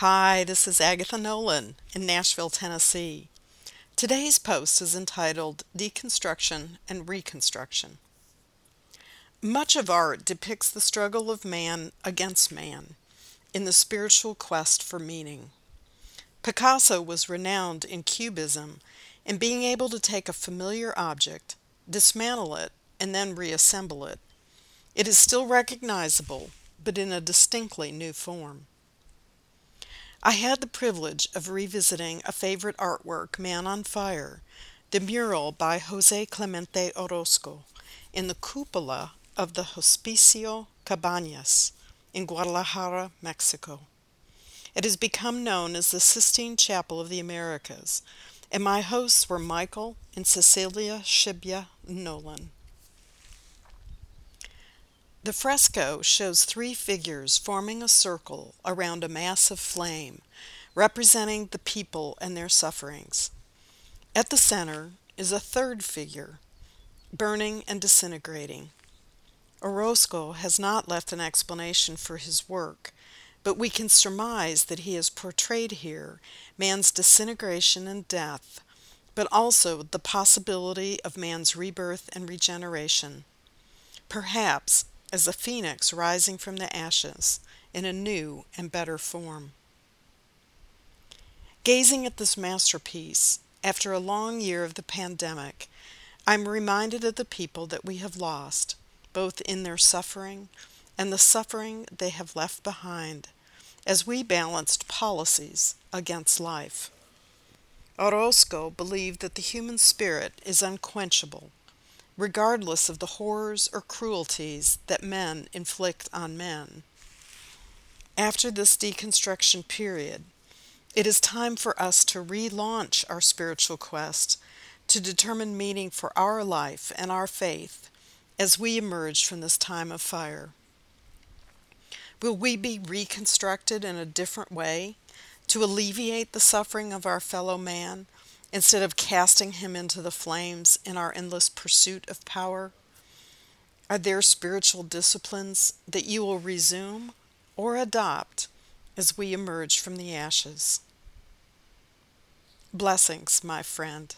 Hi, this is Agatha Nolan in Nashville, Tennessee. Today's post is entitled Deconstruction and Reconstruction. Much of art depicts the struggle of man against man in the spiritual quest for meaning. Picasso was renowned in Cubism in being able to take a familiar object, dismantle it, and then reassemble it. It is still recognizable, but in a distinctly new form. I had the privilege of revisiting a favorite artwork, Man on Fire, the mural by Jose Clemente Orozco, in the cupola of the Hospicio Cabañas in Guadalajara, Mexico. It has become known as the Sistine Chapel of the Americas, and my hosts were Michael and Cecilia Shibya Nolan. The fresco shows three figures forming a circle around a mass of flame, representing the people and their sufferings. At the center is a third figure, burning and disintegrating. Orozco has not left an explanation for his work, but we can surmise that he has portrayed here man's disintegration and death, but also the possibility of man's rebirth and regeneration. Perhaps as a phoenix rising from the ashes in a new and better form. Gazing at this masterpiece, after a long year of the pandemic, I'm reminded of the people that we have lost, both in their suffering and the suffering they have left behind, as we balanced policies against life. Orozco believed that the human spirit is unquenchable regardless of the horrors or cruelties that men inflict on men. After this deconstruction period, it is time for us to relaunch our spiritual quest to determine meaning for our life and our faith as we emerge from this time of fire. Will we be reconstructed in a different way to alleviate the suffering of our fellow man instead of casting him into the flames in our endless pursuit of power? Are there spiritual disciplines that you will resume or adopt as we emerge from the ashes? Blessings, my friend.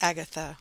Agatha.